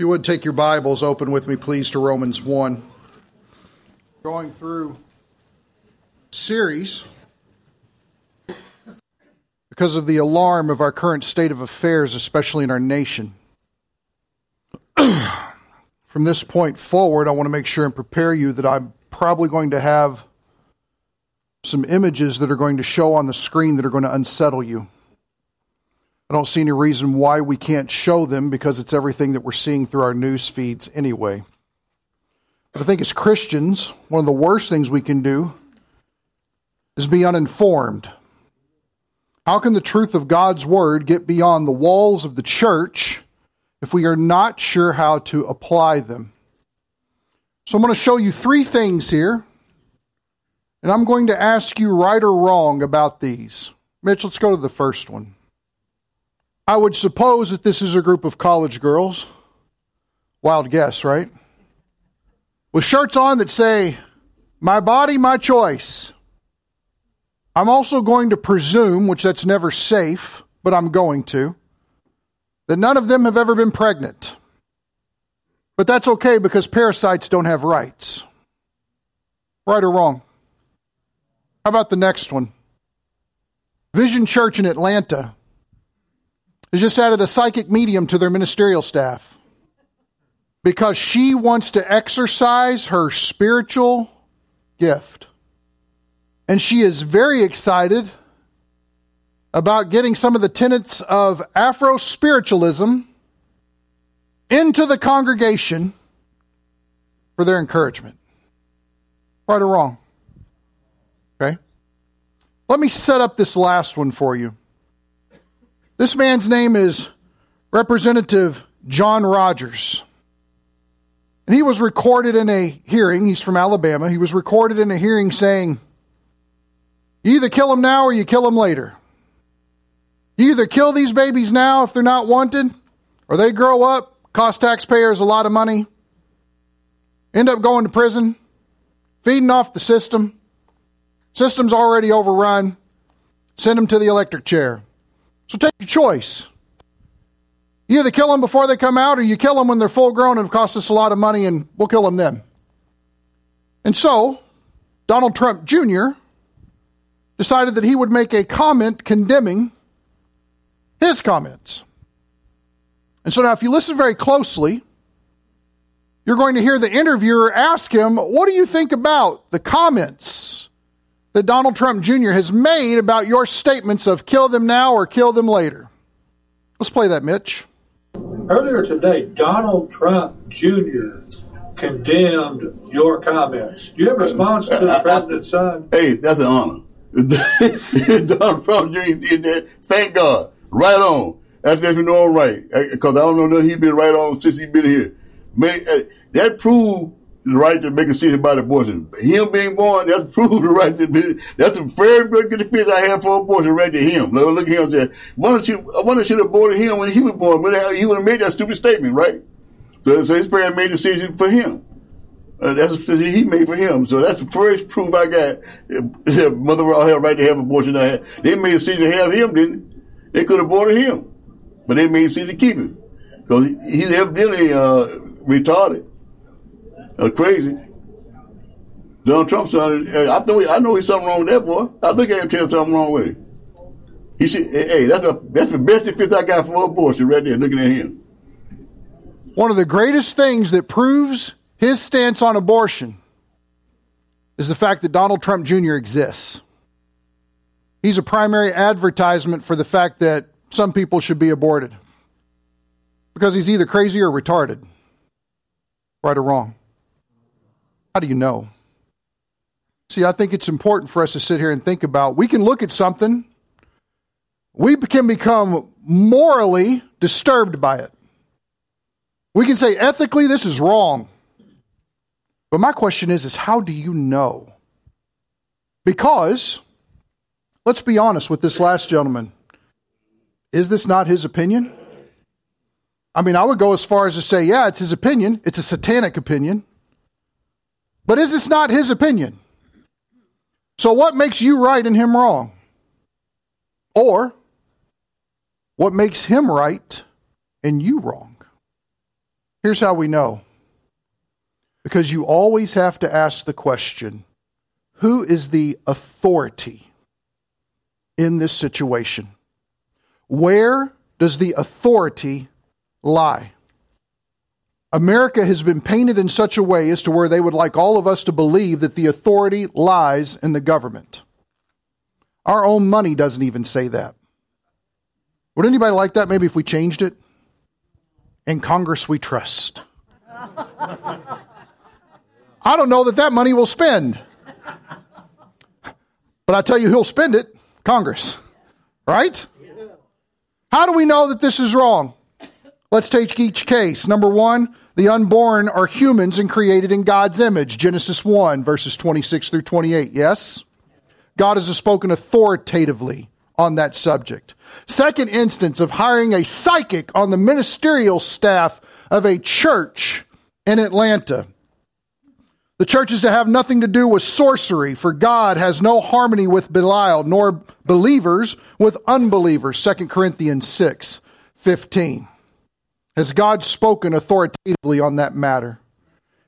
you would take your Bibles open with me, please, to Romans 1. Going through series because of the alarm of our current state of affairs, especially in our nation. From this point forward, I want to make sure and prepare you that I'm probably going to have some images that are going to show on the screen that are going to unsettle you. I don't see any reason why we can't show them because it's everything that we're seeing through our news feeds anyway. But I think as Christians, one of the worst things we can do is be uninformed. How can the truth of God's word get beyond the walls of the church if we are not sure how to apply them? So I'm going to show you three things here, and I'm going to ask you right or wrong about these. Mitch, let's go to the first one. I would suppose that this is a group of college girls. Wild guess, right? With shirts on that say, My body, my choice. I'm also going to presume, which that's never safe, but I'm going to, that none of them have ever been pregnant. But that's okay because parasites don't have rights. Right or wrong? How about the next one? Vision Church in Atlanta has just added a psychic medium to their ministerial staff because she wants to exercise her spiritual gift. And she is very excited about getting some of the tenets of Afro spiritualism into the congregation for their encouragement. Right or wrong? Okay. Let me set up this last one for you. This man's name is Representative John Rogers. And he was recorded in a hearing. He's from Alabama. He was recorded in a hearing saying, You either kill them now or you kill them later. You either kill these babies now if they're not wanted, or they grow up, cost taxpayers a lot of money, end up going to prison, feeding off the system. System's already overrun. Send them to the electric chair. So take your choice. You either kill them before they come out or you kill them when they're full grown and it costs us a lot of money and we'll kill them then. And so, Donald Trump Jr. decided that he would make a comment condemning his comments. And so now, if you listen very closely, you're going to hear the interviewer ask him, What do you think about the comments that Donald Trump Jr. has made about your statements of kill them now or kill them later. Let's play that, Mitch. Earlier today, Donald Trump Jr. condemned your comments. Do you have a response to the president's son? Hey, that's an honor. Donald Trump Jr. did that. Thank God. Right on. That's if you know I'm right. Because I don't know that he's been right on since he's been here. Man, uh, that proved the right to make a decision about abortion. Him being born, that's proved the right to be, that's a very good defense I have for abortion right to him. Look, look at him and say, why should, why should have aborted him when he was born? But he would have made that stupid statement, right? So, so his parents made a decision for him. Uh, that's a decision he made for him. So that's the first proof I got. Uh, mother all had right to have abortion. They made a decision to have him, didn't they? They could have aborted him. But they made a decision to keep him. Because he's evidently, uh, retarded. Crazy. Donald Trump son, I know I know he's something wrong with that boy. I look at him tell something wrong with him. He should, hey, that's a, that's the best defense I got for abortion right there. Looking at him. One of the greatest things that proves his stance on abortion is the fact that Donald Trump Jr. exists. He's a primary advertisement for the fact that some people should be aborted because he's either crazy or retarded, right or wrong. How do you know? See, I think it's important for us to sit here and think about. We can look at something, we can become morally disturbed by it. We can say ethically this is wrong. But my question is is how do you know? Because let's be honest with this last gentleman. Is this not his opinion? I mean, I would go as far as to say, yeah, it's his opinion. It's a satanic opinion. But is this not his opinion? So what makes you right and him wrong? Or what makes him right and you wrong? Here's how we know because you always have to ask the question who is the authority in this situation? Where does the authority lie? America has been painted in such a way as to where they would like all of us to believe that the authority lies in the government. Our own money doesn't even say that. Would anybody like that maybe if we changed it? In Congress we trust. I don't know that that money will spend. But I tell you, who'll spend it? Congress. Right? How do we know that this is wrong? Let's take each case. Number one, the unborn are humans and created in God's image. Genesis 1, verses 26 through 28. Yes? God has spoken authoritatively on that subject. Second instance of hiring a psychic on the ministerial staff of a church in Atlanta. The church is to have nothing to do with sorcery, for God has no harmony with Belial, nor believers with unbelievers. 2 Corinthians 6 15. Has God spoken authoritatively on that matter?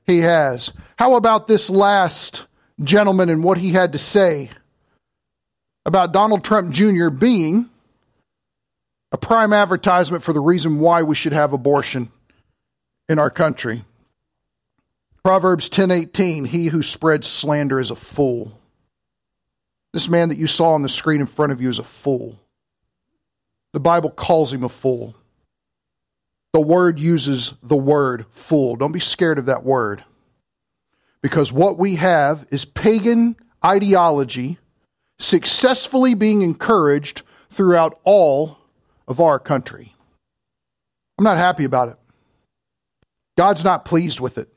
He has. How about this last gentleman and what he had to say about Donald Trump Jr. being a prime advertisement for the reason why we should have abortion in our country? Proverbs 10:18 He who spreads slander is a fool. This man that you saw on the screen in front of you is a fool. The Bible calls him a fool. The word uses the word fool. Don't be scared of that word. Because what we have is pagan ideology successfully being encouraged throughout all of our country. I'm not happy about it. God's not pleased with it.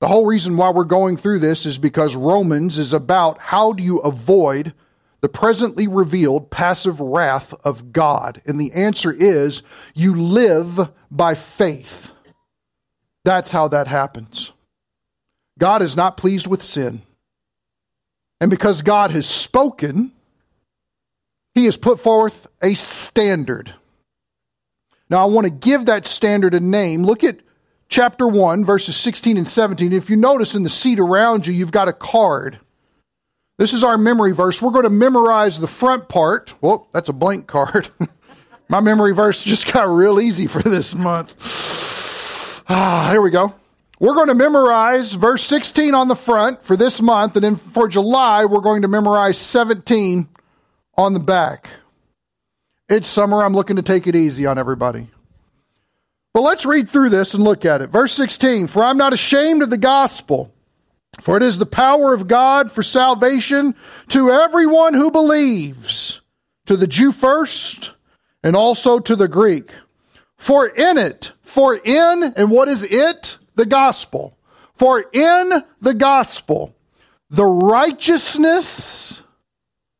The whole reason why we're going through this is because Romans is about how do you avoid the presently revealed passive wrath of God? And the answer is you live by faith. That's how that happens. God is not pleased with sin. And because God has spoken, He has put forth a standard. Now, I want to give that standard a name. Look at chapter 1, verses 16 and 17. If you notice in the seat around you, you've got a card. This is our memory verse. We're going to memorize the front part. Well, that's a blank card. My memory verse just got real easy for this month. Ah, here we go. We're going to memorize verse 16 on the front for this month, and then for July, we're going to memorize 17 on the back. It's summer. I'm looking to take it easy on everybody. But let's read through this and look at it. Verse 16 For I'm not ashamed of the gospel, for it is the power of God for salvation to everyone who believes, to the Jew first, and also to the Greek. For in it, for in, and what is it? The gospel. For in the gospel, the righteousness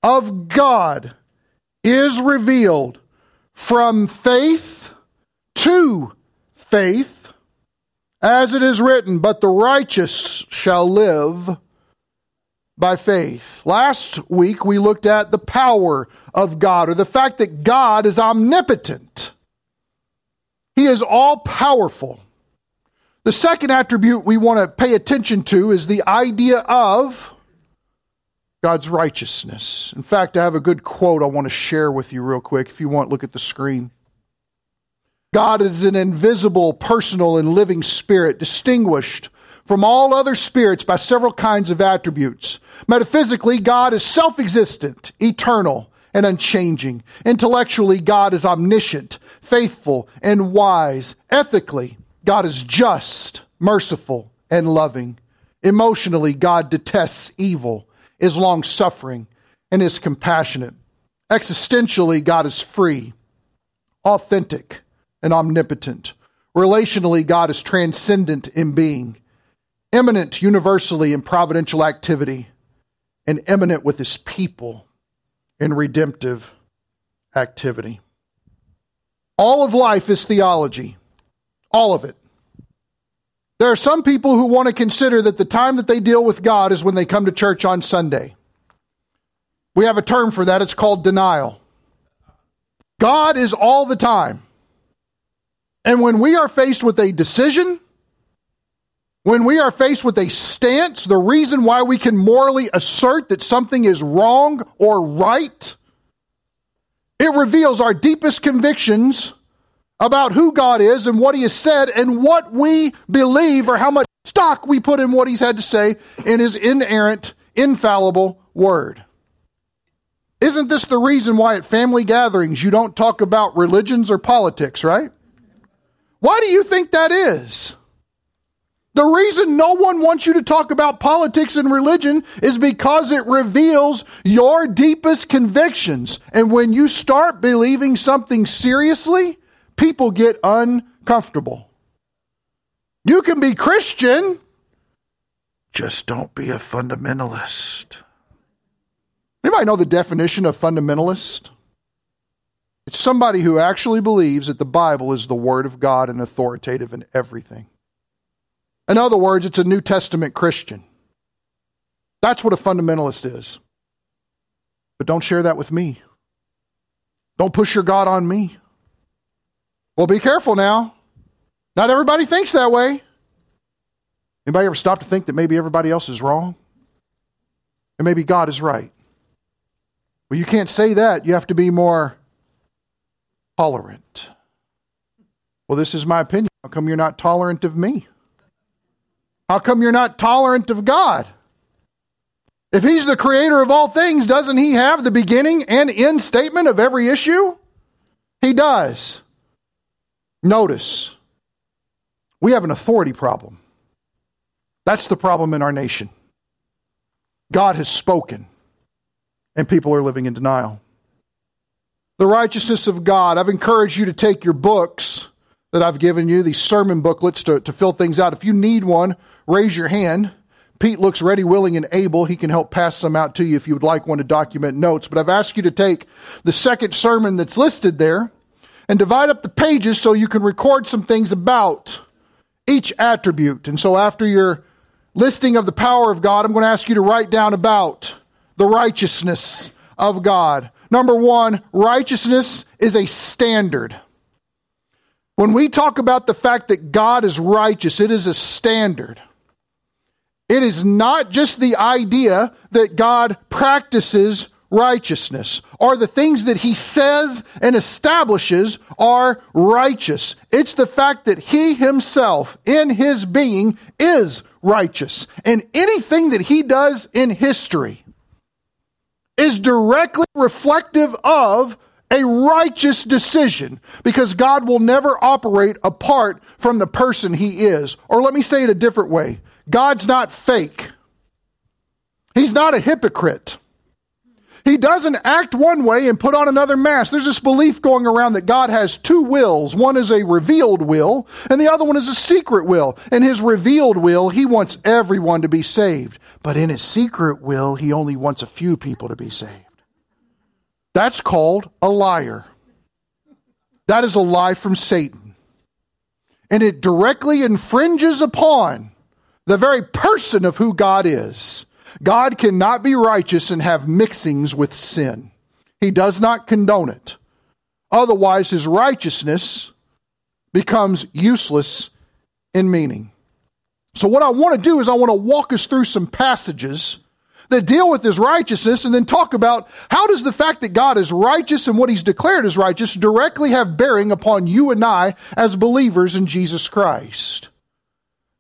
of God is revealed from faith to faith, as it is written, but the righteous shall live by faith. Last week we looked at the power of God, or the fact that God is omnipotent. He is all powerful. The second attribute we want to pay attention to is the idea of God's righteousness. In fact, I have a good quote I want to share with you real quick. If you want, look at the screen. God is an invisible, personal, and living spirit, distinguished from all other spirits by several kinds of attributes. Metaphysically, God is self existent, eternal, and unchanging. Intellectually, God is omniscient, faithful, and wise. Ethically, God is just, merciful, and loving. Emotionally, God detests evil, is long suffering, and is compassionate. Existentially, God is free, authentic, and omnipotent. Relationally, God is transcendent in being, immanent universally in providential activity, and immanent with his people in redemptive activity. All of life is theology, all of it. There are some people who want to consider that the time that they deal with God is when they come to church on Sunday. We have a term for that, it's called denial. God is all the time. And when we are faced with a decision, when we are faced with a stance, the reason why we can morally assert that something is wrong or right, it reveals our deepest convictions about who God is and what He has said and what we believe or how much stock we put in what He's had to say in His inerrant, infallible Word. Isn't this the reason why at family gatherings you don't talk about religions or politics, right? Why do you think that is? The reason no one wants you to talk about politics and religion is because it reveals your deepest convictions. And when you start believing something seriously, people get uncomfortable. You can be Christian, just don't be a fundamentalist. Anybody know the definition of fundamentalist? It's somebody who actually believes that the Bible is the Word of God and authoritative in everything. In other words, it's a New Testament Christian. That's what a fundamentalist is. But don't share that with me. Don't push your God on me. Well, be careful now. Not everybody thinks that way. Anybody ever stop to think that maybe everybody else is wrong? And maybe God is right? Well, you can't say that. You have to be more tolerant. Well, this is my opinion. How come you're not tolerant of me? How come you're not tolerant of God? If He's the creator of all things, doesn't He have the beginning and end statement of every issue? He does. Notice, we have an authority problem. That's the problem in our nation. God has spoken and people are living in denial. The righteousness of God. I've encouraged you to take your books that I've given you, these sermon booklets, to, to fill things out. If you need one, raise your hand. Pete looks ready, willing, and able. He can help pass some out to you if you would like one to document notes. But I've asked you to take the second sermon that's listed there and divide up the pages so you can record some things about each attribute. And so after your listing of the power of God, I'm going to ask you to write down about the righteousness of God. Number one, righteousness is a standard. When we talk about the fact that God is righteous, it is a standard. It is not just the idea that God practices righteousness or the things that he says and establishes are righteous. It's the fact that he himself in his being is righteous. And anything that he does in history is directly reflective of a righteous decision because God will never operate apart from the person he is. Or let me say it a different way God's not fake, he's not a hypocrite. He doesn't act one way and put on another mask. There's this belief going around that God has two wills. One is a revealed will, and the other one is a secret will. In his revealed will, he wants everyone to be saved. But in his secret will, he only wants a few people to be saved. That's called a liar. That is a lie from Satan. And it directly infringes upon the very person of who God is. God cannot be righteous and have mixings with sin. He does not condone it. Otherwise, his righteousness becomes useless in meaning. So, what I want to do is, I want to walk us through some passages that deal with his righteousness and then talk about how does the fact that God is righteous and what he's declared as righteous directly have bearing upon you and I as believers in Jesus Christ.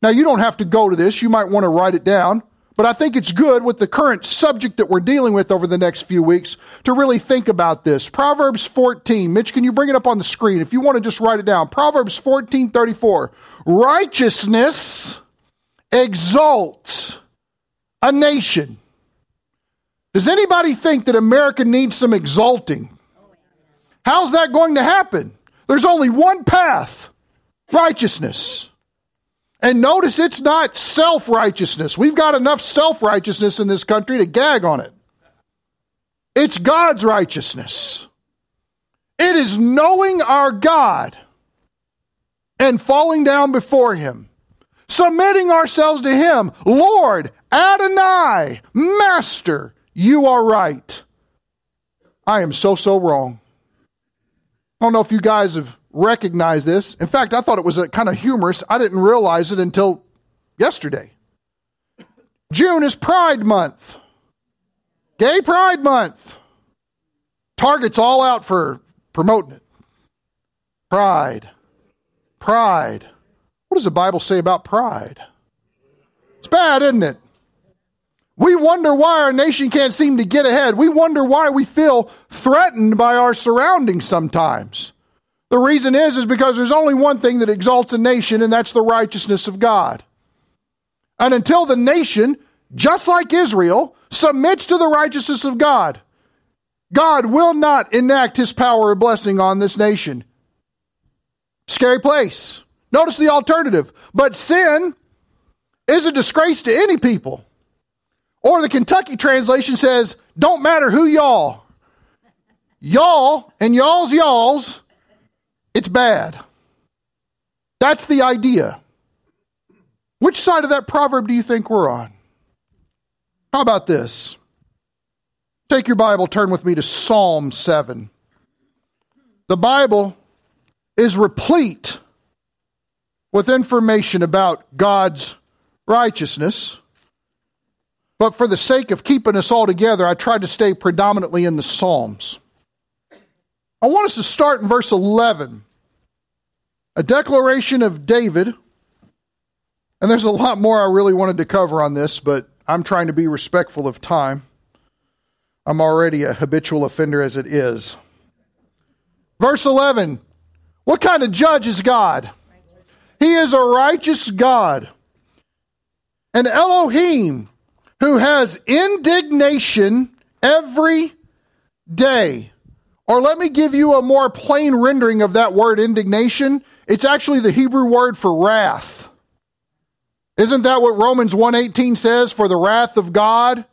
Now, you don't have to go to this, you might want to write it down. But I think it's good with the current subject that we're dealing with over the next few weeks to really think about this. Proverbs 14. Mitch, can you bring it up on the screen if you want to just write it down? Proverbs 14 34. Righteousness exalts a nation. Does anybody think that America needs some exalting? How's that going to happen? There's only one path righteousness. And notice it's not self righteousness. We've got enough self righteousness in this country to gag on it. It's God's righteousness. It is knowing our God and falling down before Him submitting ourselves to Him. Lord, Adonai, Master, you are right. I am so, so wrong. I don't know if you guys have recognize this. In fact, I thought it was a kind of humorous. I didn't realize it until yesterday. June is Pride Month. Gay Pride Month. Target's all out for promoting it. Pride. Pride. What does the Bible say about pride? It's bad, isn't it? We wonder why our nation can't seem to get ahead. We wonder why we feel threatened by our surroundings sometimes. The reason is is because there's only one thing that exalts a nation and that's the righteousness of God. And until the nation, just like Israel, submits to the righteousness of God, God will not enact his power or blessing on this nation. Scary place. Notice the alternative. But sin is a disgrace to any people. Or the Kentucky translation says, don't matter who y'all. Y'all and y'all's y'all's, it's bad. That's the idea. Which side of that proverb do you think we're on? How about this? Take your Bible, turn with me to Psalm 7. The Bible is replete with information about God's righteousness. But for the sake of keeping us all together, I tried to stay predominantly in the Psalms. I want us to start in verse 11, a declaration of David. And there's a lot more I really wanted to cover on this, but I'm trying to be respectful of time. I'm already a habitual offender as it is. Verse 11 What kind of judge is God? He is a righteous God. An Elohim who has indignation every day. Or let me give you a more plain rendering of that word indignation. It's actually the Hebrew word for wrath. Isn't that what Romans 1:18 says for the wrath of God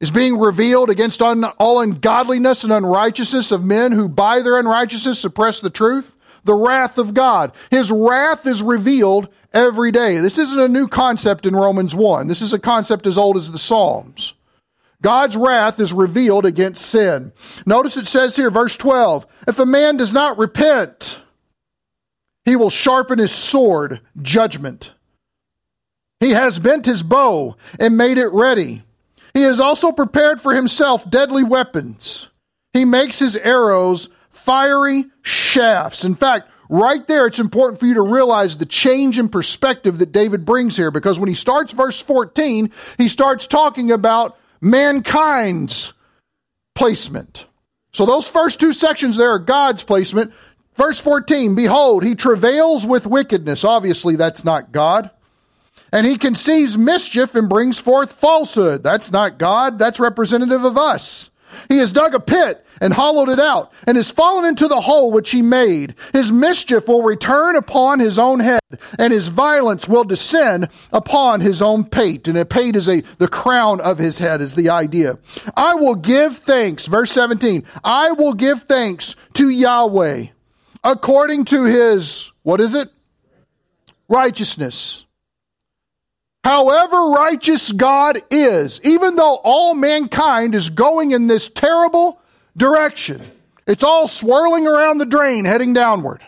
is being revealed against un- all ungodliness and unrighteousness of men who by their unrighteousness suppress the truth? The wrath of God. His wrath is revealed every day. This isn't a new concept in Romans 1. This is a concept as old as the Psalms. God's wrath is revealed against sin. Notice it says here, verse 12, if a man does not repent, he will sharpen his sword, judgment. He has bent his bow and made it ready. He has also prepared for himself deadly weapons. He makes his arrows fiery shafts. In fact, right there, it's important for you to realize the change in perspective that David brings here because when he starts verse 14, he starts talking about mankind's placement. So those first two sections there are God's placement. Verse 14, behold, he travails with wickedness. Obviously, that's not God. And he conceives mischief and brings forth falsehood. That's not God, that's representative of us. He has dug a pit and hollowed it out, and has fallen into the hole which he made. His mischief will return upon his own head, and his violence will descend upon his own pate. And a pate is a the crown of his head, is the idea. I will give thanks, verse 17. I will give thanks to Yahweh according to his, what is it? Righteousness. However righteous God is, even though all mankind is going in this terrible direction, it's all swirling around the drain heading downward.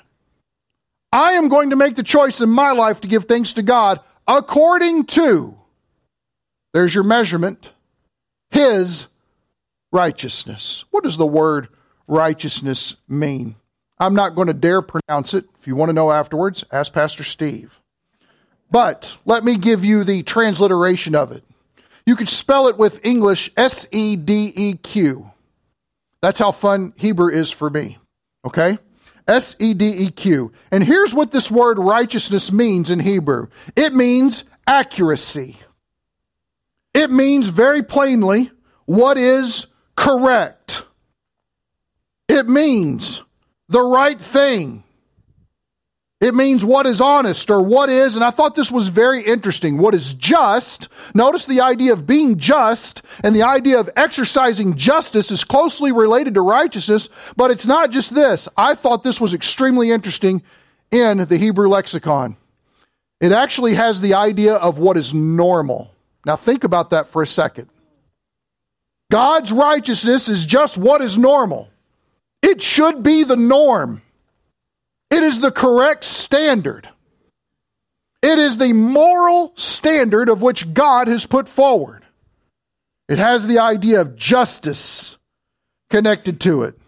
I am going to make the choice in my life to give thanks to God according to, there's your measurement, His righteousness. What does the word righteousness mean? I'm not going to dare pronounce it. If you want to know afterwards, ask Pastor Steve. But let me give you the transliteration of it. You could spell it with English S E D E Q. That's how fun Hebrew is for me. Okay? S E D E Q. And here's what this word righteousness means in Hebrew it means accuracy. It means very plainly what is correct. It means the right thing. It means what is honest or what is, and I thought this was very interesting, what is just. Notice the idea of being just and the idea of exercising justice is closely related to righteousness, but it's not just this. I thought this was extremely interesting in the Hebrew lexicon. It actually has the idea of what is normal. Now think about that for a second. God's righteousness is just what is normal. It should be the norm. It is the correct standard. It is the moral standard of which God has put forward. It has the idea of justice connected to it.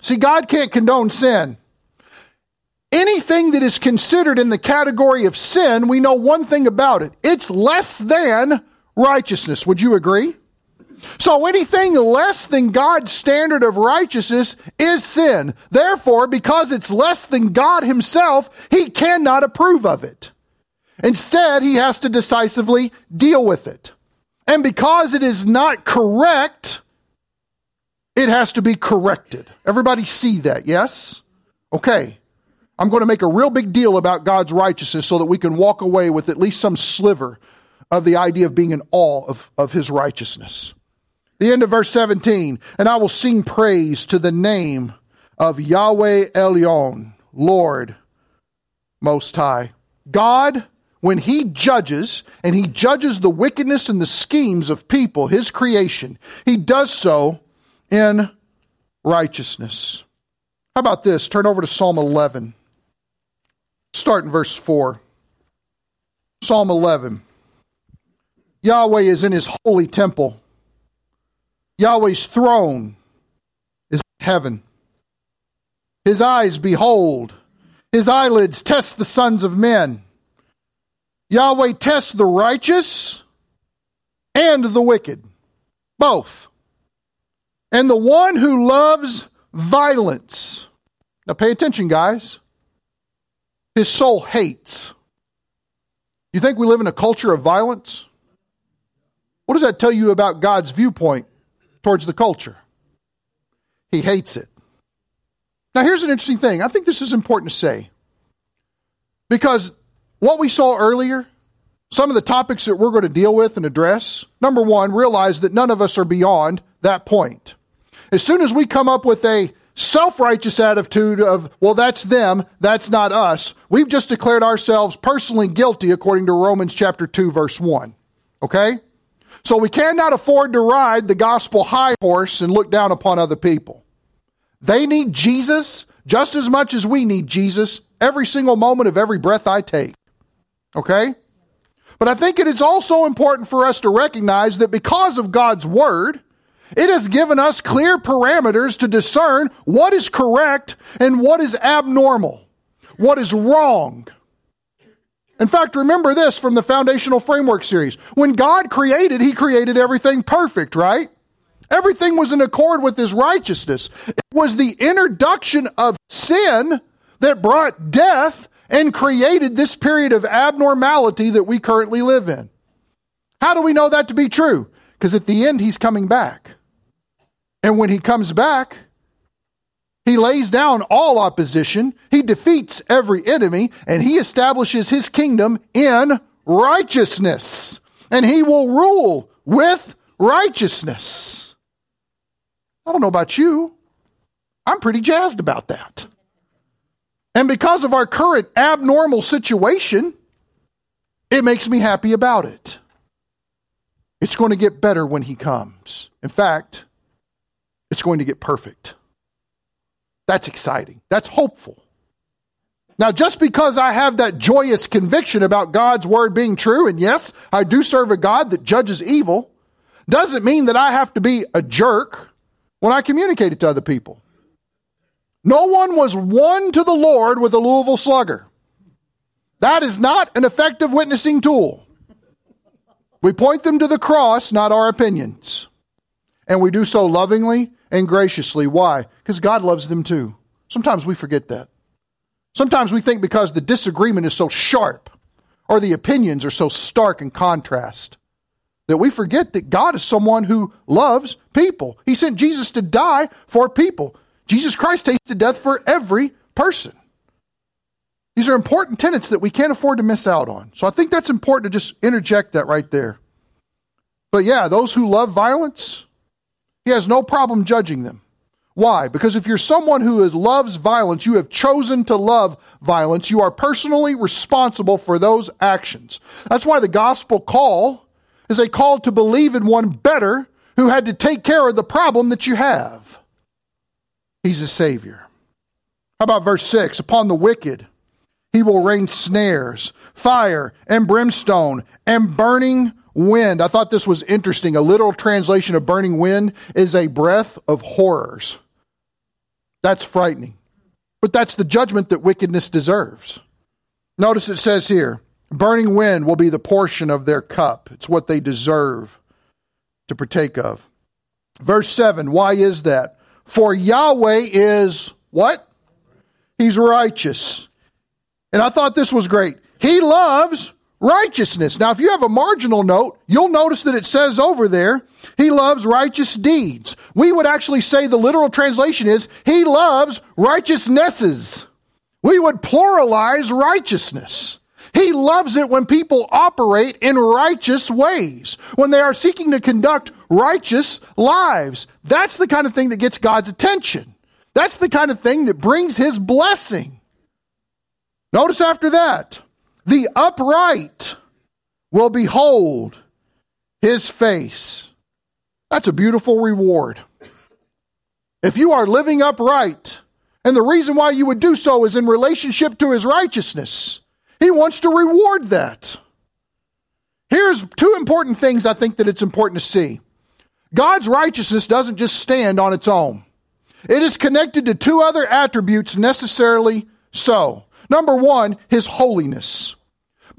See, God can't condone sin. Anything that is considered in the category of sin, we know one thing about it it's less than righteousness. Would you agree? So anything less than God's standard of righteousness is sin. Therefore, because it's less than God Himself, He cannot approve of it. Instead, He has to decisively deal with it. And because it is not correct, it has to be corrected. Everybody see that, yes? Okay. I'm going to make a real big deal about God's righteousness so that we can walk away with at least some sliver of the idea of being in awe of, of his righteousness. The end of verse 17, and I will sing praise to the name of Yahweh Elyon, Lord Most High. God, when He judges, and He judges the wickedness and the schemes of people, His creation, He does so in righteousness. How about this? Turn over to Psalm 11. Start in verse 4. Psalm 11. Yahweh is in His holy temple. Yahweh's throne is heaven. His eyes behold, his eyelids test the sons of men. Yahweh tests the righteous and the wicked, both. And the one who loves violence. Now pay attention, guys. His soul hates. You think we live in a culture of violence? What does that tell you about God's viewpoint towards the culture. He hates it. Now, here's an interesting thing. I think this is important to say. Because what we saw earlier, some of the topics that we're going to deal with and address, number one, realize that none of us are beyond that point. As soon as we come up with a self righteous attitude of, well, that's them, that's not us, we've just declared ourselves personally guilty according to Romans chapter 2, verse 1. Okay? So we cannot afford to ride the gospel high horse and look down upon other people. They need Jesus just as much as we need Jesus every single moment of every breath I take. Okay? But I think it is also important for us to recognize that because of God's word, it has given us clear parameters to discern what is correct and what is abnormal, what is wrong. In fact, remember this from the Foundational Framework series. When God created, He created everything perfect, right? Everything was in accord with His righteousness. It was the introduction of sin that brought death and created this period of abnormality that we currently live in. How do we know that to be true? Because at the end, He's coming back. And when He comes back, he lays down all opposition, he defeats every enemy, and he establishes his kingdom in righteousness. And he will rule with righteousness. I don't know about you. I'm pretty jazzed about that. And because of our current abnormal situation, it makes me happy about it. It's going to get better when he comes. In fact, it's going to get perfect. That's exciting. That's hopeful. Now, just because I have that joyous conviction about God's word being true, and yes, I do serve a God that judges evil, doesn't mean that I have to be a jerk when I communicate it to other people. No one was won to the Lord with a Louisville slugger. That is not an effective witnessing tool. We point them to the cross, not our opinions. And we do so lovingly and graciously. Why? Because God loves them too. Sometimes we forget that. Sometimes we think because the disagreement is so sharp or the opinions are so stark in contrast that we forget that God is someone who loves people. He sent Jesus to die for people. Jesus Christ tasted death for every person. These are important tenets that we can't afford to miss out on. So I think that's important to just interject that right there. But yeah, those who love violence, he has no problem judging them. Why? Because if you're someone who loves violence, you have chosen to love violence, you are personally responsible for those actions. That's why the gospel call is a call to believe in one better who had to take care of the problem that you have. He's a Savior. How about verse 6? Upon the wicked he will rain snares, fire and brimstone, and burning wind. I thought this was interesting. A literal translation of burning wind is a breath of horrors. That's frightening. But that's the judgment that wickedness deserves. Notice it says here burning wind will be the portion of their cup. It's what they deserve to partake of. Verse 7 Why is that? For Yahweh is what? He's righteous. And I thought this was great. He loves righteousness. Now, if you have a marginal note, you'll notice that it says over there, He loves righteous deeds. We would actually say the literal translation is, He loves righteousnesses. We would pluralize righteousness. He loves it when people operate in righteous ways, when they are seeking to conduct righteous lives. That's the kind of thing that gets God's attention. That's the kind of thing that brings His blessing. Notice after that, the upright will behold His face. That's a beautiful reward. If you are living upright, and the reason why you would do so is in relationship to His righteousness, he wants to reward that. Here's two important things I think that it's important to see. God's righteousness doesn't just stand on its own. It is connected to two other attributes necessarily so. Number one, his holiness.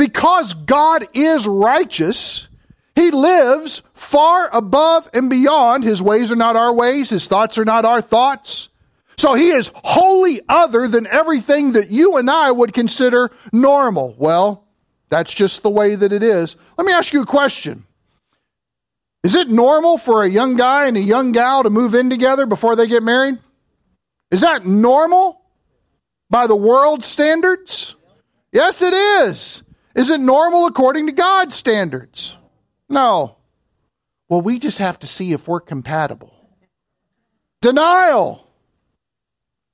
Because God is righteous, he lives far above and beyond. His ways are not our ways, his thoughts are not our thoughts. So he is wholly other than everything that you and I would consider normal. Well, that's just the way that it is. Let me ask you a question. Is it normal for a young guy and a young gal to move in together before they get married? Is that normal by the world standards? Yes, it is. Is it normal according to God's standards? No. Well, we just have to see if we're compatible. Denial.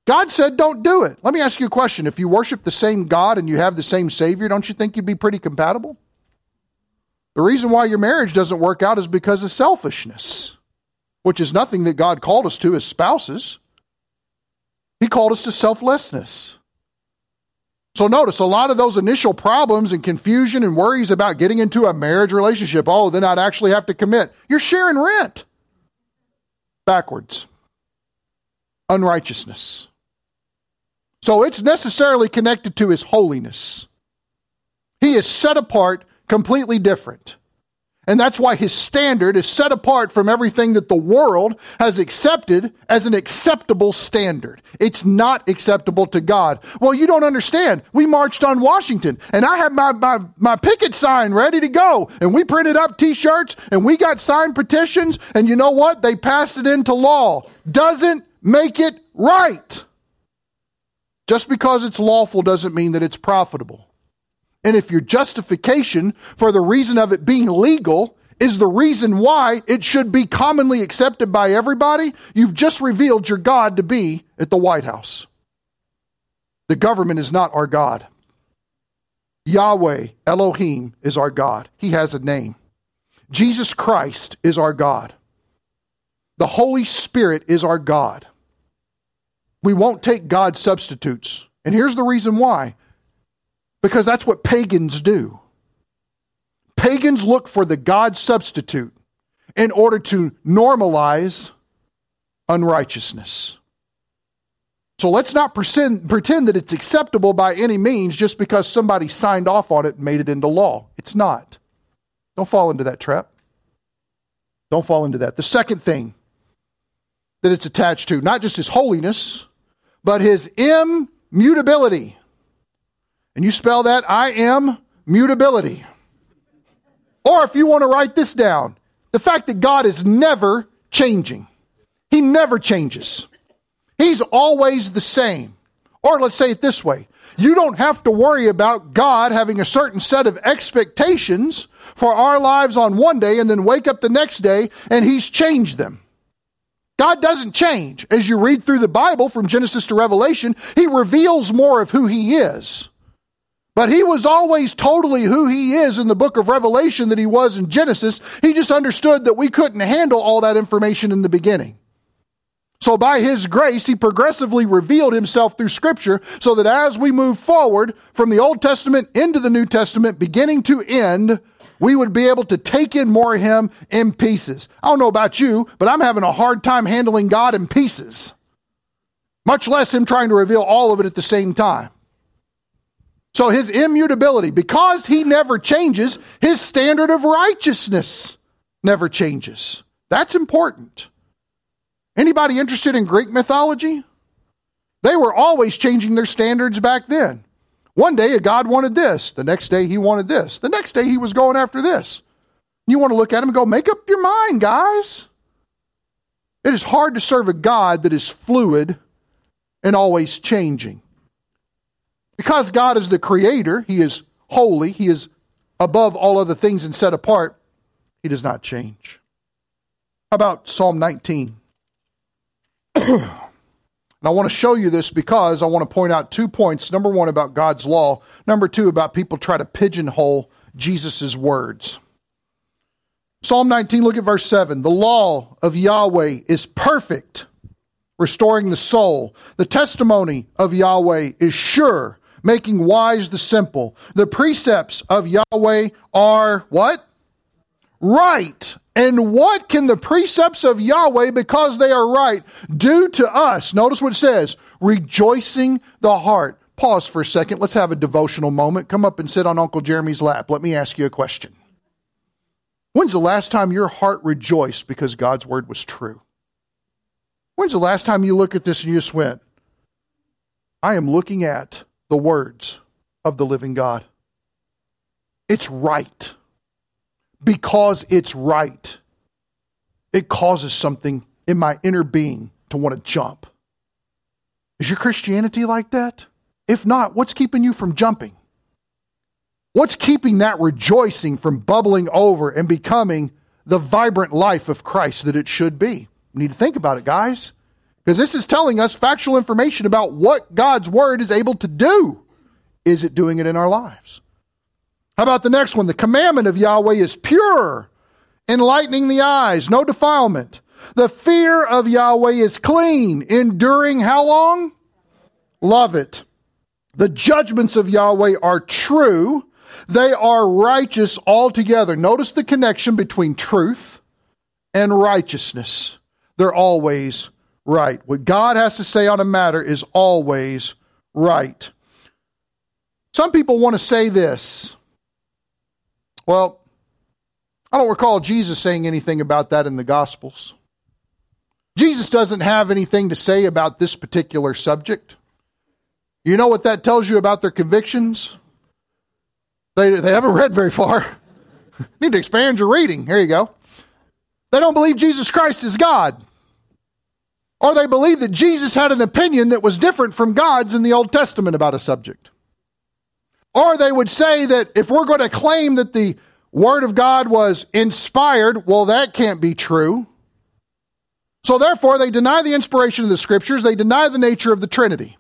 God said, don't do it. Let me ask you a question. If you worship the same God and you have the same Savior, don't you think you'd be pretty compatible? The reason why your marriage doesn't work out is because of selfishness, which is nothing that God called us to as spouses. He called us to selflessness. So notice a lot of those initial problems and confusion and worries about getting into a marriage relationship. Oh, then I'd actually have to commit. You're sharing rent. Backwards. Unrighteousness. So it's necessarily connected to his holiness. He is set apart completely different. And that's why his standard is set apart from everything that the world has accepted as an acceptable standard. It's not acceptable to God. Well, you don't understand. We marched on Washington and I had my, my, my picket sign ready to go and we printed up t-shirts and we got signed petitions and you know what? They passed it into law. Doesn't make it right. Just because it's lawful doesn't mean that it's profitable. And if your justification for the reason of it being legal is the reason why it should be commonly accepted by everybody, you've just revealed your God to be at the White House. The government is not our God. Yahweh, Elohim, is our God. He has a name. Jesus Christ is our God. The Holy Spirit is our God. We won't take God substitutes. And here's the reason why because that's what pagans do. Pagans look for the God substitute in order to normalize unrighteousness. So let's not pretend, that it's acceptable by any means just because somebody signed off on it and made it into law. It's not. Don't fall into that trap. Don't fall into that. The second thing that it's attached to, not just his holiness, but his immutability. And you spell that I am mutability. Or if you want to write this down, the fact that God is never changing. He never changes. He's always the same. Or let's say it this way you don't have to worry about God having a certain set of expectations for our lives on one day and then wake up the next day and He's changed them. God doesn't change. As you read through the Bible from Genesis to Revelation, He reveals more of who He is. But He was always totally who He is in the book of Revelation that He was in Genesis. He just understood that we couldn't handle all that information in the beginning. So, by His grace, He progressively revealed Himself through Scripture so that as we move forward from the Old Testament into the New Testament, beginning to end, we would be able to take in more of Him in pieces. I don't know about you, but I'm having a hard time handling God in pieces, much less Him trying to reveal all of it at the same time. So, His immutability, because He never changes, His standard of righteousness never changes. That's important. Anybody interested in Greek mythology? They were always changing their standards back then. One day a god wanted this, the next day he wanted this, the next day he was going after this. You want to look at him and go, make up your mind, guys. It is hard to serve a God that is fluid and always changing. Because God is the creator, he is holy, he is above all other things and set apart, he does not change. How about Psalm 19? and I want to show you this because I want to point out two points. Number one, about God's law. Number two, about people try to pigeonhole Jesus' words. Psalm 19, look at verse 7. The law of Yahweh is perfect, restoring the soul. The testimony of Yahweh is sure, making wise the simple. The precepts of Yahweh are what? Right and what can the precepts of Yahweh, because they are right, do to us? Notice what it says rejoicing the heart. Pause for a second. Let's have a devotional moment. Come up and sit on Uncle Jeremy's lap. Let me ask you a question. When's the last time your heart rejoiced because God's word was true? When's the last time you look at this and you just went, I am looking at the words of the living God? It's right because it's right, it causes something in my inner being to want to jump. Is your Christianity like that? If not, what's keeping you from jumping? What's keeping that rejoicing from bubbling over and becoming the vibrant life of Christ that it should be? We need to think about it, guys, because this is telling us factual information about what God's Word is able to do. Is it doing it in our lives? How about the next one? The commandment of Yahweh is pure, enlightening the eyes, no defilement. The fear of Yahweh is clean, enduring how long? Love it. The judgments of Yahweh are true. They are righteous altogether. Notice the connection between truth and righteousness. They're always right. What God has to say on a matter is always right. Some people want to say this well, I don't recall Jesus saying anything about that in the Gospels. Jesus doesn't have anything to say about this particular subject. You know what that tells you about their convictions? They, they haven't read very far. Need to expand your reading. Here you go. They don't believe Jesus Christ is God. Or they believe that Jesus had an opinion that was different from God's in the Old Testament about a subject. Or they would say that if we're going to claim that the Word of God was inspired, well, that can't be true. So therefore, they deny the inspiration of the Scriptures, they deny the nature of the Trinity.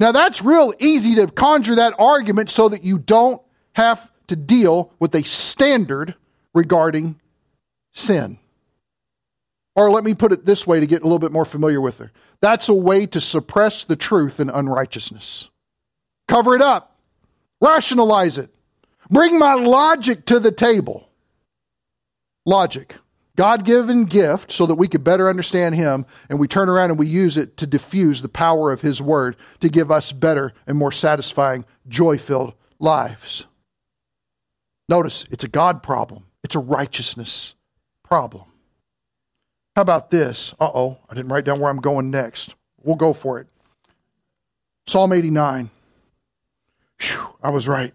Now, that's real easy to conjure that argument so that you don't have to deal with a standard regarding sin. Or let me put it this way to get a little bit more familiar with her. That's a way to suppress the truth in unrighteousness. Cover it up. Rationalize it. Bring my logic to the table. Logic. God given gift so that we could better understand Him, and we turn around and we use it to diffuse the power of His Word to give us better and more satisfying, joy filled lives. Notice, it's a God problem, it's a righteousness problem. How about this? Uh oh, I didn't write down where I'm going next. We'll go for it. Psalm 89. Whew, I was right.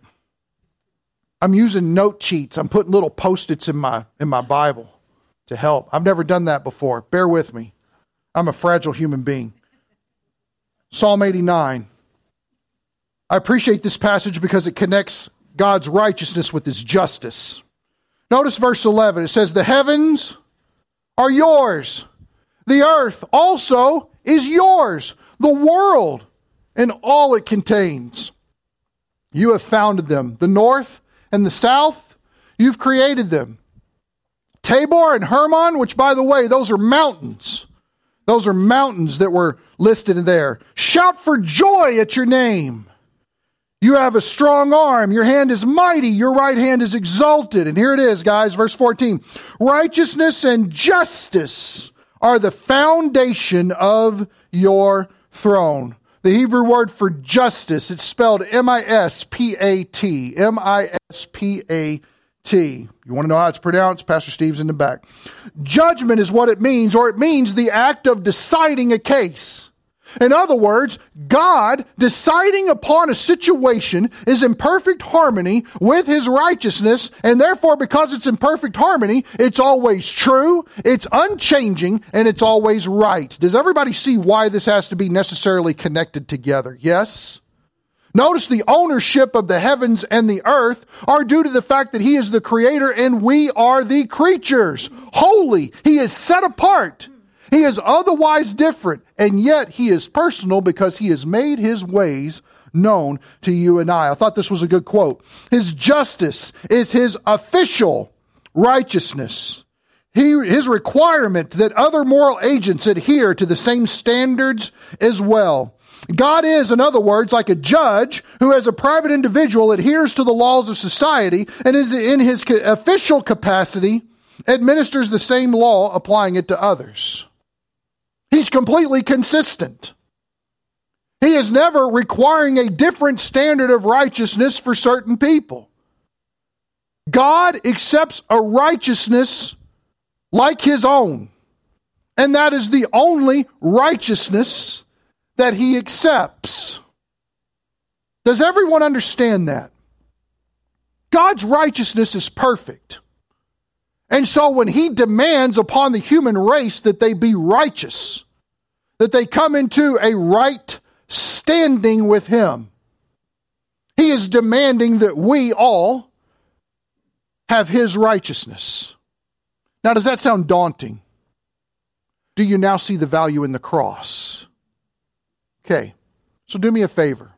I'm using note cheats. I'm putting little post-its in my in my Bible to help. I've never done that before. Bear with me. I'm a fragile human being. Psalm 89. I appreciate this passage because it connects God's righteousness with his justice. Notice verse 11. It says, The heavens are yours, the earth also is yours, the world and all it contains. You have founded them. The north and the south, you've created them. Tabor and Hermon, which by the way, those are mountains. Those are mountains that were listed there. Shout for joy at your name. You have a strong arm. Your hand is mighty. Your right hand is exalted. And here it is, guys, verse 14. Righteousness and justice are the foundation of your throne. The Hebrew word for justice, it's spelled M I S P A T. M I S P A T. You want to know how it's pronounced? Pastor Steve's in the back. Judgment is what it means, or it means the act of deciding a case. In other words, God deciding upon a situation is in perfect harmony with His righteousness, and therefore, because it's in perfect harmony, it's always true, it's unchanging, and it's always right. Does everybody see why this has to be necessarily connected together? Yes? Notice the ownership of the heavens and the earth are due to the fact that He is the creator and we are the creatures. Holy. He is set apart. He is otherwise different, and yet He is personal because He has made His ways known to you and I. I thought this was a good quote. His justice is His official righteousness. He, his requirement that other moral agents adhere to the same standards as well. God is, in other words, like a judge who, as a private individual, adheres to the laws of society and is in his official capacity administers the same law, applying it to others. He's completely consistent. He is never requiring a different standard of righteousness for certain people. God accepts a righteousness like his own, and that is the only righteousness that he accepts. Does everyone understand that? God's righteousness is perfect. And so when he demands upon the human race that they be righteous, that they come into a right standing with him, he is demanding that we all have his righteousness. Now, does that sound daunting? Do you now see the value in the cross? Okay, so do me a favor.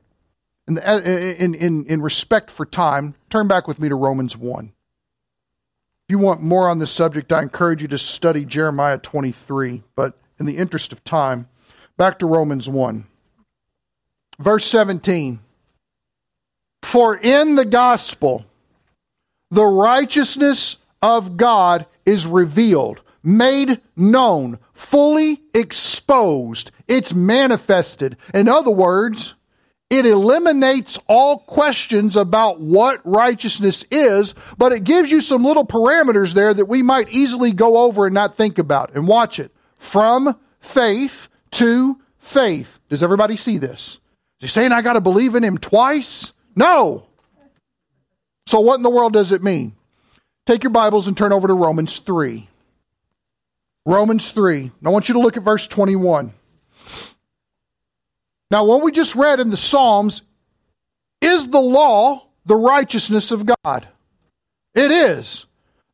In, the, in, in, in respect for time, turn back with me to Romans 1. If you want more on this subject, I encourage you to study Jeremiah 23. But in the interest of time, back to Romans 1. Verse 17. For in the gospel, the righteousness of God is revealed made known, fully exposed. It's manifested. In other words, it eliminates all questions about what righteousness is, but it gives you some little parameters there that we might easily go over and not think about. And watch it. From faith to faith. Does everybody see this? Is he saying I got to believe in him twice? No. So, what in the world does it mean? Take your Bibles and turn over to Romans 3. Romans 3. I want you to look at verse 21. Now, what we just read in the Psalms is the law the righteousness of God? It is.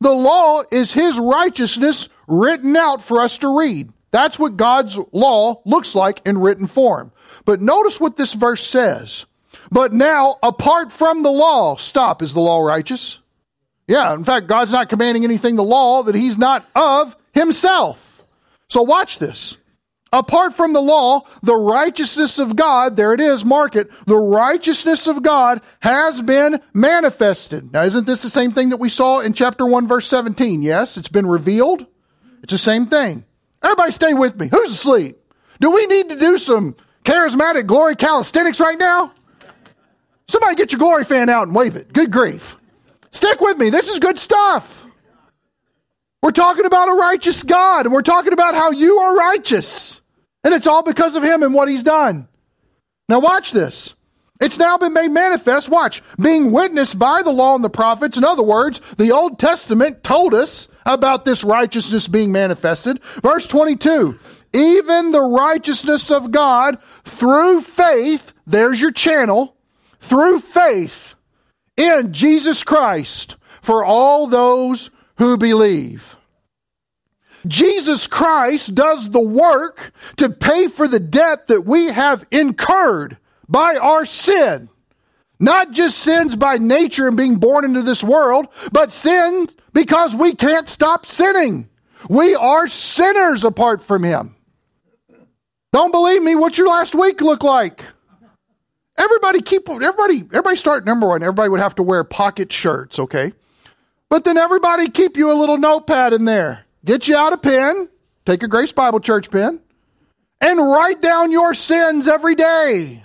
The law is His righteousness written out for us to read. That's what God's law looks like in written form. But notice what this verse says. But now, apart from the law, stop. Is the law righteous? Yeah, in fact, God's not commanding anything the law that He's not of himself. So watch this. Apart from the law, the righteousness of God, there it is, mark it, the righteousness of God has been manifested. Now, isn't this the same thing that we saw in chapter 1, verse 17? Yes, it's been revealed. It's the same thing. Everybody stay with me. Who's asleep? Do we need to do some charismatic glory calisthenics right now? Somebody get your glory fan out and wave it. Good grief. Stick with me. This is good stuff. We're talking about a righteous God, and we're talking about how you are righteous. And it's all because of Him and what He's done. Now, watch this. It's now been made manifest, watch, being witnessed by the law and the prophets. In other words, the Old Testament told us about this righteousness being manifested. Verse 22 Even the righteousness of God through faith, there's your channel, through faith in Jesus Christ for all those who believe. Jesus Christ does the work to pay for the debt that we have incurred by our sin. Not just sins by nature and being born into this world, but sin because we can't stop sinning. We are sinners apart from Him. Don't believe me? What's your last week look like? Everybody keep everybody everybody start number one. Everybody would have to wear pocket shirts, okay? But then everybody keep you a little notepad in there. Get you out a pen, take a Grace Bible Church pen, and write down your sins every day.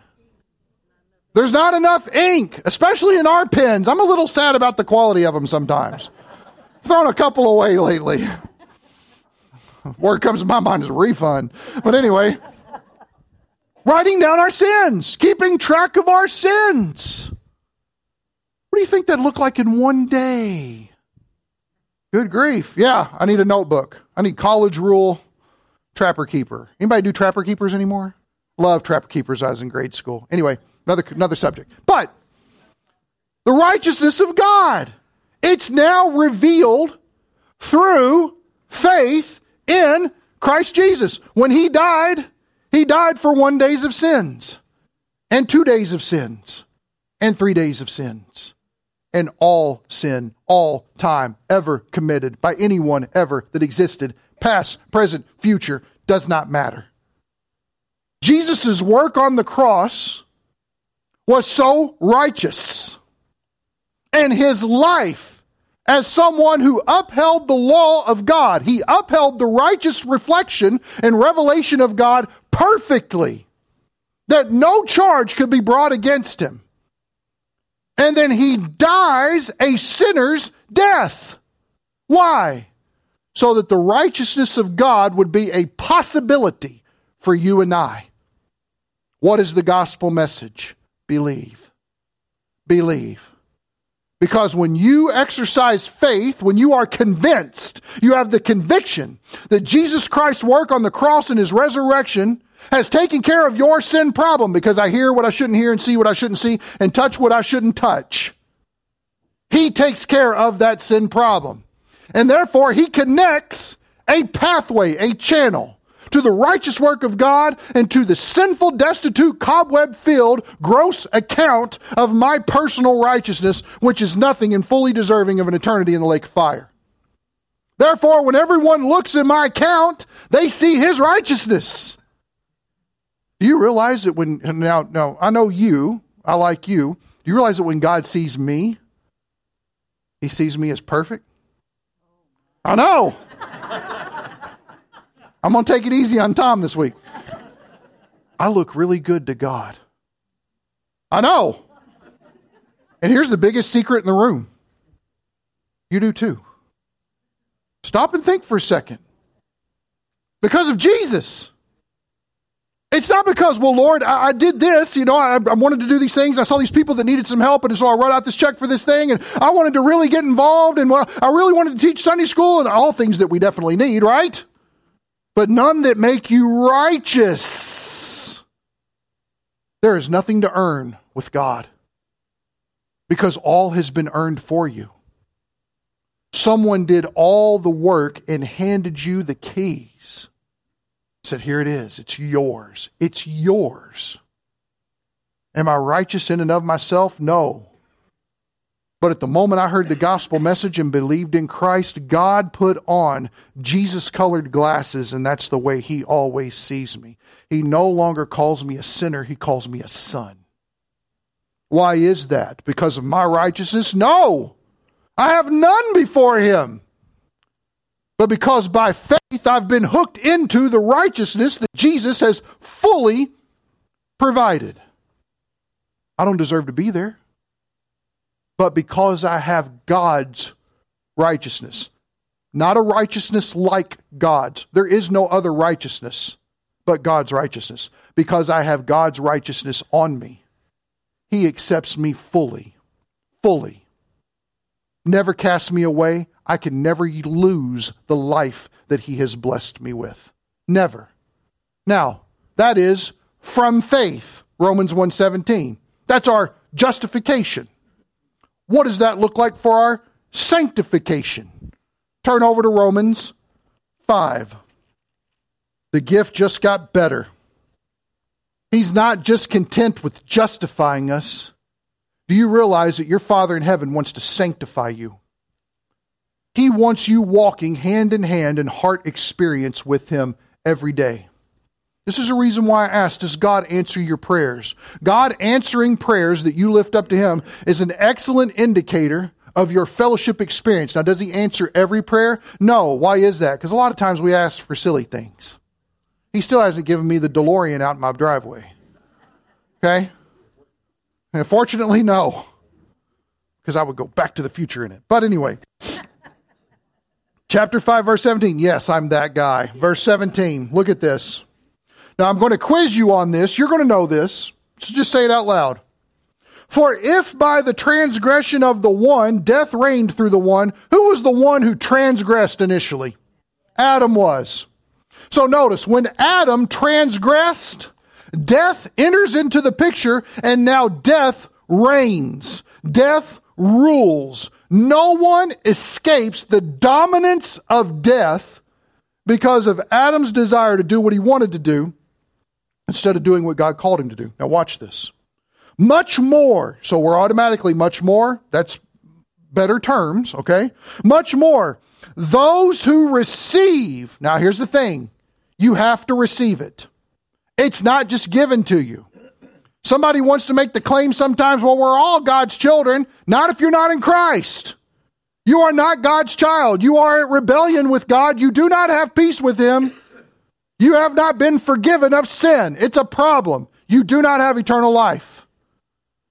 There's not enough ink, especially in our pens. I'm a little sad about the quality of them sometimes. Thrown a couple away lately. Word comes to my mind is refund. But anyway, writing down our sins, keeping track of our sins. What do you think that looked like in one day? Good grief. Yeah, I need a notebook. I need college rule trapper keeper. Anybody do trapper keepers anymore? Love trapper keepers. I was in grade school. Anyway, another another subject. But the righteousness of God. It's now revealed through faith in Christ Jesus. When he died, he died for one days of sins, and two days of sins, and three days of sins. And all sin, all time ever committed by anyone ever that existed, past, present, future, does not matter. Jesus' work on the cross was so righteous, and his life as someone who upheld the law of God. He upheld the righteous reflection and revelation of God perfectly, that no charge could be brought against him. And then he dies a sinner's death. Why? So that the righteousness of God would be a possibility for you and I. What is the gospel message? Believe. Believe. Because when you exercise faith, when you are convinced, you have the conviction that Jesus Christ's work on the cross and his resurrection has taken care of your sin problem because I hear what I shouldn't hear and see what I shouldn't see and touch what I shouldn't touch. He takes care of that sin problem. And therefore, he connects a pathway, a channel to the righteous work of God and to the sinful, destitute, cobweb filled, gross account of my personal righteousness, which is nothing and fully deserving of an eternity in the lake of fire. Therefore, when everyone looks at my account, they see his righteousness. Do you realize that when, now, now, I know you, I like you. Do you realize that when God sees me, he sees me as perfect? I know. I'm going to take it easy on Tom this week. I look really good to God. I know. And here's the biggest secret in the room you do too. Stop and think for a second. Because of Jesus. It's not because, well, Lord, I, I did this, you know, I, I, wanted to do these things. I saw these people that needed some help, and so I wrote out this check for this thing, and I wanted to really get involved, and well, I really wanted to teach Sunday school, and all things that we definitely need, right? But none that make you righteous. There is nothing to earn with God because all has been earned for you. Someone did all the work and handed you the keys. Said, Here it is. It's yours. It's yours. Am I righteous in and of myself? No. But at the moment I heard the gospel message and believed in Christ, God put on Jesus colored glasses, and that's the way He always sees me. He no longer calls me a sinner, He calls me a son. Why is that? Because of my righteousness? No. I have none before Him. But because by faith I've been hooked into the righteousness that Jesus has fully provided. I don't deserve to be there but because I have God's righteousness. Not a righteousness like God's. There is no other righteousness but God's righteousness. Because I have God's righteousness on me, He accepts me fully. Fully. Never casts me away. I can never lose the life that He has blessed me with. Never. Now, that is from faith. Romans 1:17. That's our justification. What does that look like for our sanctification? Turn over to Romans 5. The gift just got better. He's not just content with justifying us. Do you realize that your Father in heaven wants to sanctify you? He wants you walking hand in hand in heart experience with Him every day. This is a reason why I asked Does God answer your prayers? God answering prayers that you lift up to Him is an excellent indicator of your fellowship experience. Now, does He answer every prayer? No. Why is that? Because a lot of times we ask for silly things. He still hasn't given me the DeLorean out in my driveway. Okay? And fortunately, no. Because I would go back to the future in it. But anyway. Chapter 5, verse 17. Yes, I'm that guy. Verse 17. Look at this. Now, I'm going to quiz you on this. You're going to know this. So just say it out loud. For if by the transgression of the one death reigned through the one, who was the one who transgressed initially? Adam was. So notice, when Adam transgressed, death enters into the picture, and now death reigns. Death rules. No one escapes the dominance of death because of Adam's desire to do what he wanted to do instead of doing what God called him to do. Now, watch this. Much more, so we're automatically much more, that's better terms, okay? Much more. Those who receive, now here's the thing you have to receive it, it's not just given to you. Somebody wants to make the claim sometimes, well, we're all God's children. Not if you're not in Christ. You are not God's child. You are at rebellion with God. You do not have peace with Him. You have not been forgiven of sin. It's a problem. You do not have eternal life.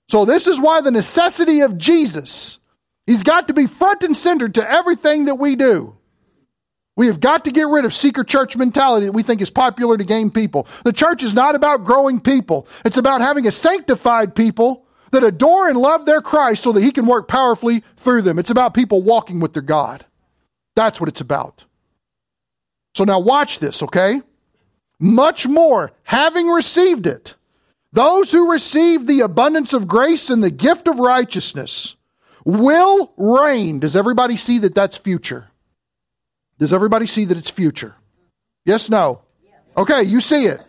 So, this is why the necessity of Jesus, He's got to be front and center to everything that we do. We have got to get rid of seeker church mentality that we think is popular to gain people. The church is not about growing people, it's about having a sanctified people that adore and love their Christ so that He can work powerfully through them. It's about people walking with their God. That's what it's about. So now watch this, okay? Much more, having received it, those who receive the abundance of grace and the gift of righteousness will reign. Does everybody see that that's future? Does everybody see that it's future? Yes, no? Okay, you see it.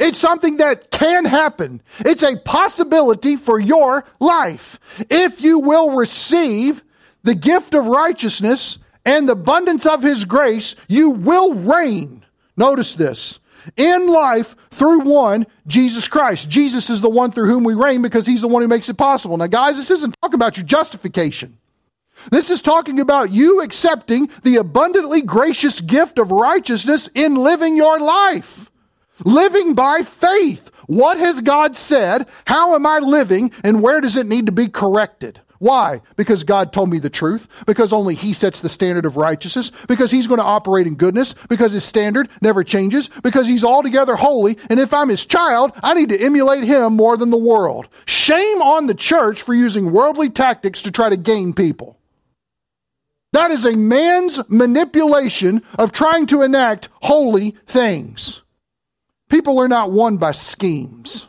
It's something that can happen. It's a possibility for your life. If you will receive the gift of righteousness and the abundance of His grace, you will reign. Notice this in life through one, Jesus Christ. Jesus is the one through whom we reign because he's the one who makes it possible. Now, guys, this isn't talking about your justification. This is talking about you accepting the abundantly gracious gift of righteousness in living your life. Living by faith. What has God said? How am I living? And where does it need to be corrected? Why? Because God told me the truth. Because only He sets the standard of righteousness. Because He's going to operate in goodness. Because His standard never changes. Because He's altogether holy. And if I'm His child, I need to emulate Him more than the world. Shame on the church for using worldly tactics to try to gain people. That is a man's manipulation of trying to enact holy things. People are not won by schemes.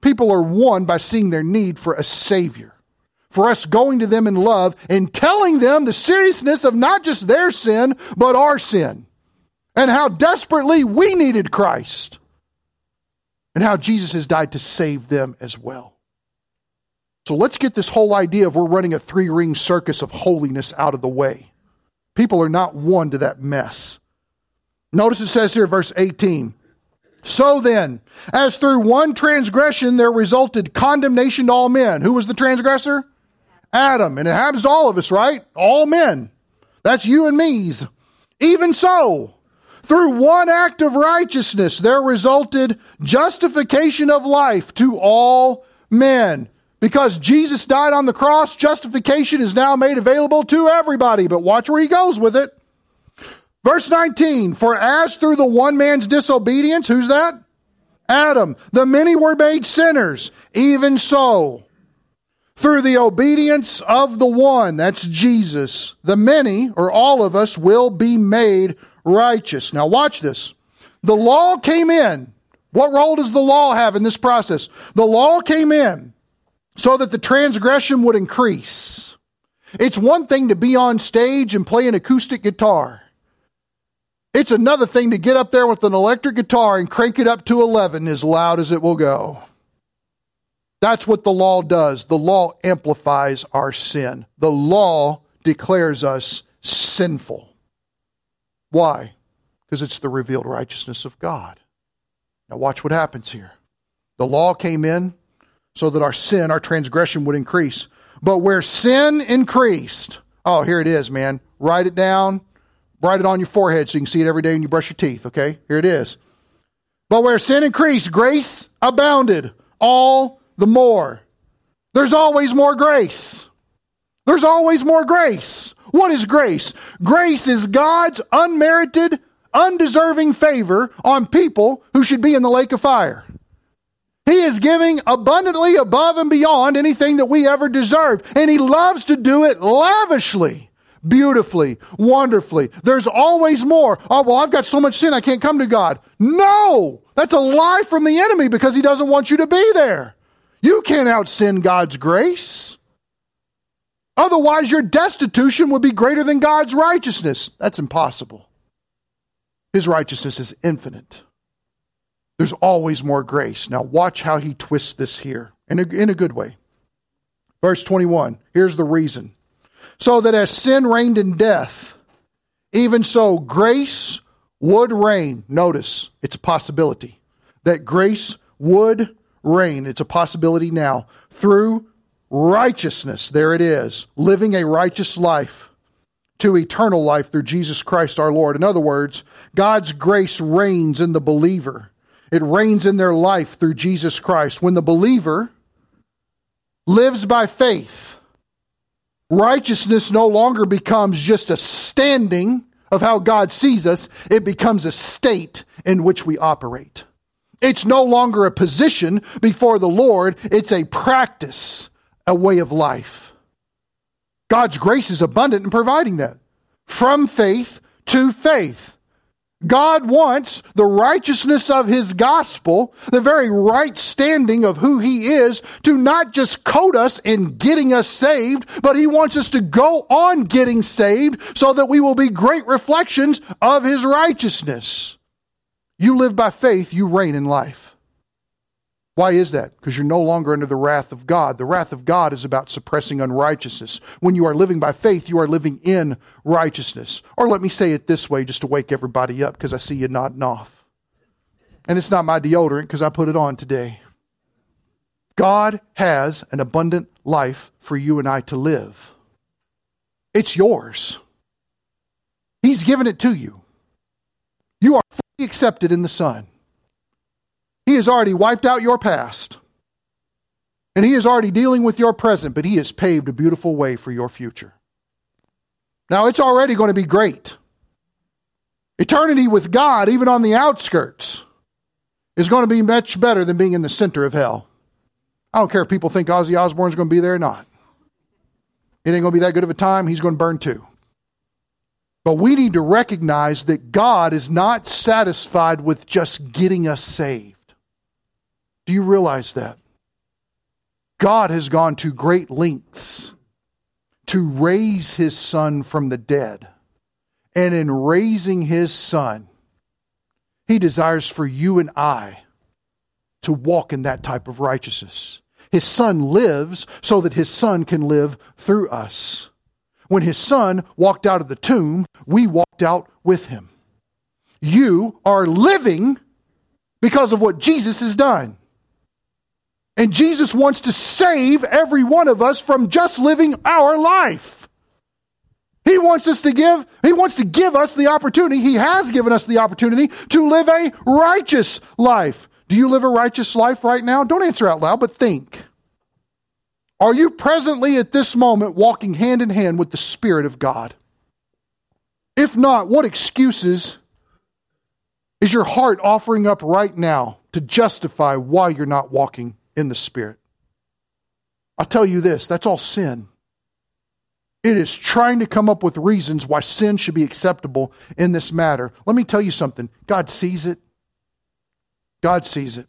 People are won by seeing their need for a Savior for us going to them in love and telling them the seriousness of not just their sin, but our sin. And how desperately we needed Christ. And how Jesus has died to save them as well. So let's get this whole idea of we're running a three ring circus of holiness out of the way. People are not won to that mess. Notice it says here, verse 18. So then, as through one transgression there resulted condemnation to all men. Who was the transgressor? Adam, and it happens to all of us, right? All men. That's you and me's. Even so, through one act of righteousness, there resulted justification of life to all men. Because Jesus died on the cross, justification is now made available to everybody. But watch where he goes with it. Verse 19 For as through the one man's disobedience, who's that? Adam, the many were made sinners, even so through the obedience of the one, that's Jesus, the many, or all of us, will be made righteous. Now, watch this. The law came in. What role does the law have in this process? The law came in so that the transgression would increase. It's one thing to be on stage and play an acoustic guitar. It's another thing to get up there with an electric guitar and crank it up to 11 as loud as it will go. That's what the law does. The law amplifies our sin. The law declares us sinful. Why? Because it's the revealed righteousness of God. Now, watch what happens here. The law came in so that our sin, our transgression would increase. But where sin increased, oh, here it is, man. Write it down, write it on your forehead so you can see it every day when you brush your teeth, okay? Here it is. But where sin increased, grace abounded all the more. There's always more grace. There's always more grace. What is grace? Grace is God's unmerited, undeserving favor on people who should be in the lake of fire. He is giving abundantly above and beyond anything that we ever deserve. And He loves to do it lavishly, beautifully, wonderfully. There's always more. Oh, well, I've got so much sin, I can't come to God. No! That's a lie from the enemy because He doesn't want you to be there. You can't out sin God's grace. Otherwise, your destitution would be greater than God's righteousness. That's impossible. His righteousness is infinite. There's always more grace. Now, watch how he twists this here in a, in a good way. Verse 21, here's the reason. So that as sin reigned in death, even so grace would reign. Notice, it's a possibility. That grace would reign. It's a possibility now through righteousness. There it is. Living a righteous life to eternal life through Jesus Christ our Lord. In other words, God's grace reigns in the believer. It reigns in their life through Jesus Christ. When the believer lives by faith, righteousness no longer becomes just a standing of how God sees us, it becomes a state in which we operate. It's no longer a position before the Lord, it's a practice, a way of life. God's grace is abundant in providing that. From faith to faith. God wants the righteousness of His gospel, the very right standing of who He is, to not just coat us in getting us saved, but He wants us to go on getting saved so that we will be great reflections of His righteousness. You live by faith, you reign in life. Why is that? Because you're no longer under the wrath of God. The wrath of God is about suppressing unrighteousness. When you are living by faith, you are living in righteousness. Or let me say it this way just to wake everybody up because I see you nodding off. And it's not my deodorant because I put it on today. God has an abundant life for you and I to live. It's yours. He's given it to you. You are accepted in the Son. He has already wiped out your past. And He is already dealing with your present, but He has paved a beautiful way for your future. Now, it's already going to be great. Eternity with God, even on the outskirts, is going to be much better than being in the center of hell. I don't care if people think Ozzy Osbourne's going to be there or not. It ain't going to be that good of a time. He's going to burn too. But we need to recognize that God is not satisfied with just getting us saved. Do you realize that? God has gone to great lengths to raise his son from the dead. And in raising his son, he desires for you and I to walk in that type of righteousness. His son lives so that his son can live through us. When his son walked out of the tomb, we walked out with him. You are living because of what Jesus has done. And Jesus wants to save every one of us from just living our life. He wants us to give, he wants to give us the opportunity, he has given us the opportunity to live a righteous life. Do you live a righteous life right now? Don't answer out loud, but think. Are you presently at this moment walking hand in hand with the Spirit of God? If not, what excuses is your heart offering up right now to justify why you're not walking in the Spirit. I'll tell you this that's all sin. It is trying to come up with reasons why sin should be acceptable in this matter. Let me tell you something God sees it. God sees it.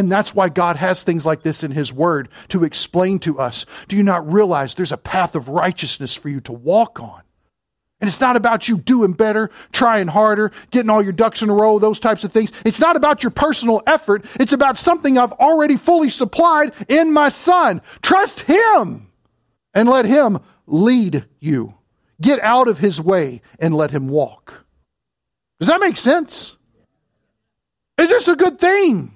And that's why God has things like this in His Word to explain to us. Do you not realize there's a path of righteousness for you to walk on? And it's not about you doing better, trying harder, getting all your ducks in a row, those types of things. It's not about your personal effort. It's about something I've already fully supplied in my son. Trust him and let him lead you. Get out of his way and let him walk. Does that make sense? Is this a good thing?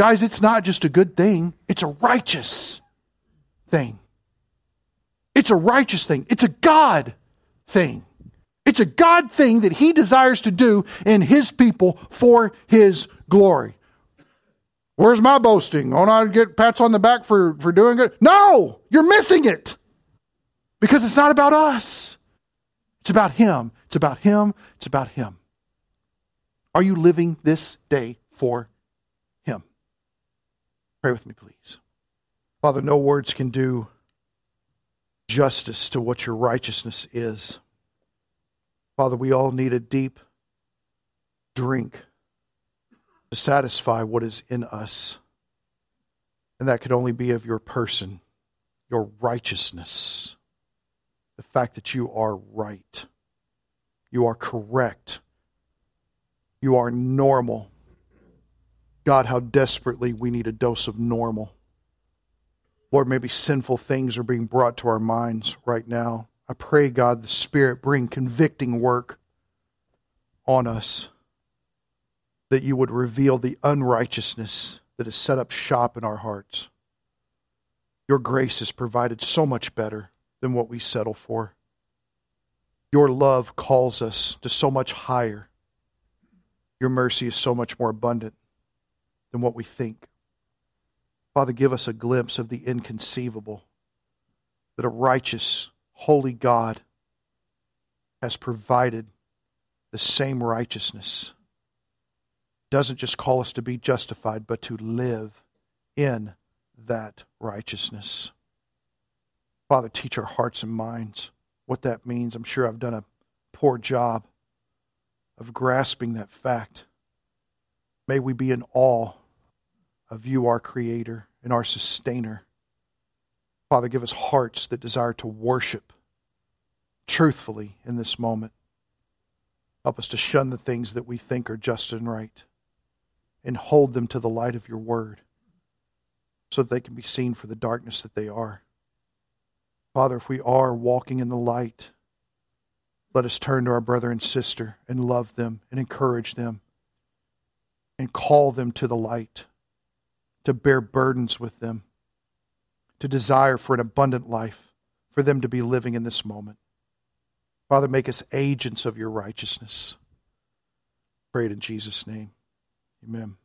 Guys, it's not just a good thing, it's a righteous thing. It's a righteous thing. It's a God thing. It's a God thing that He desires to do in His people for His glory. Where's my boasting? Oh, I get pats on the back for, for doing good? No, you're missing it. Because it's not about us. It's about Him. It's about Him. It's about Him. Are you living this day for? Pray with me, please. Father, no words can do justice to what your righteousness is. Father, we all need a deep drink to satisfy what is in us. And that could only be of your person, your righteousness, the fact that you are right, you are correct, you are normal. God, how desperately we need a dose of normal. Lord, maybe sinful things are being brought to our minds right now. I pray, God, the Spirit bring convicting work on us, that you would reveal the unrighteousness that is set up shop in our hearts. Your grace is provided so much better than what we settle for. Your love calls us to so much higher. Your mercy is so much more abundant than what we think. Father, give us a glimpse of the inconceivable that a righteous, holy God has provided the same righteousness. Doesn't just call us to be justified, but to live in that righteousness. Father, teach our hearts and minds what that means. I'm sure I've done a poor job of grasping that fact. May we be in awe of you, our Creator and our Sustainer. Father, give us hearts that desire to worship truthfully in this moment. Help us to shun the things that we think are just and right and hold them to the light of your word so that they can be seen for the darkness that they are. Father, if we are walking in the light, let us turn to our brother and sister and love them and encourage them and call them to the light to bear burdens with them, to desire for an abundant life, for them to be living in this moment. Father, make us agents of your righteousness. Pray it in Jesus' name. Amen.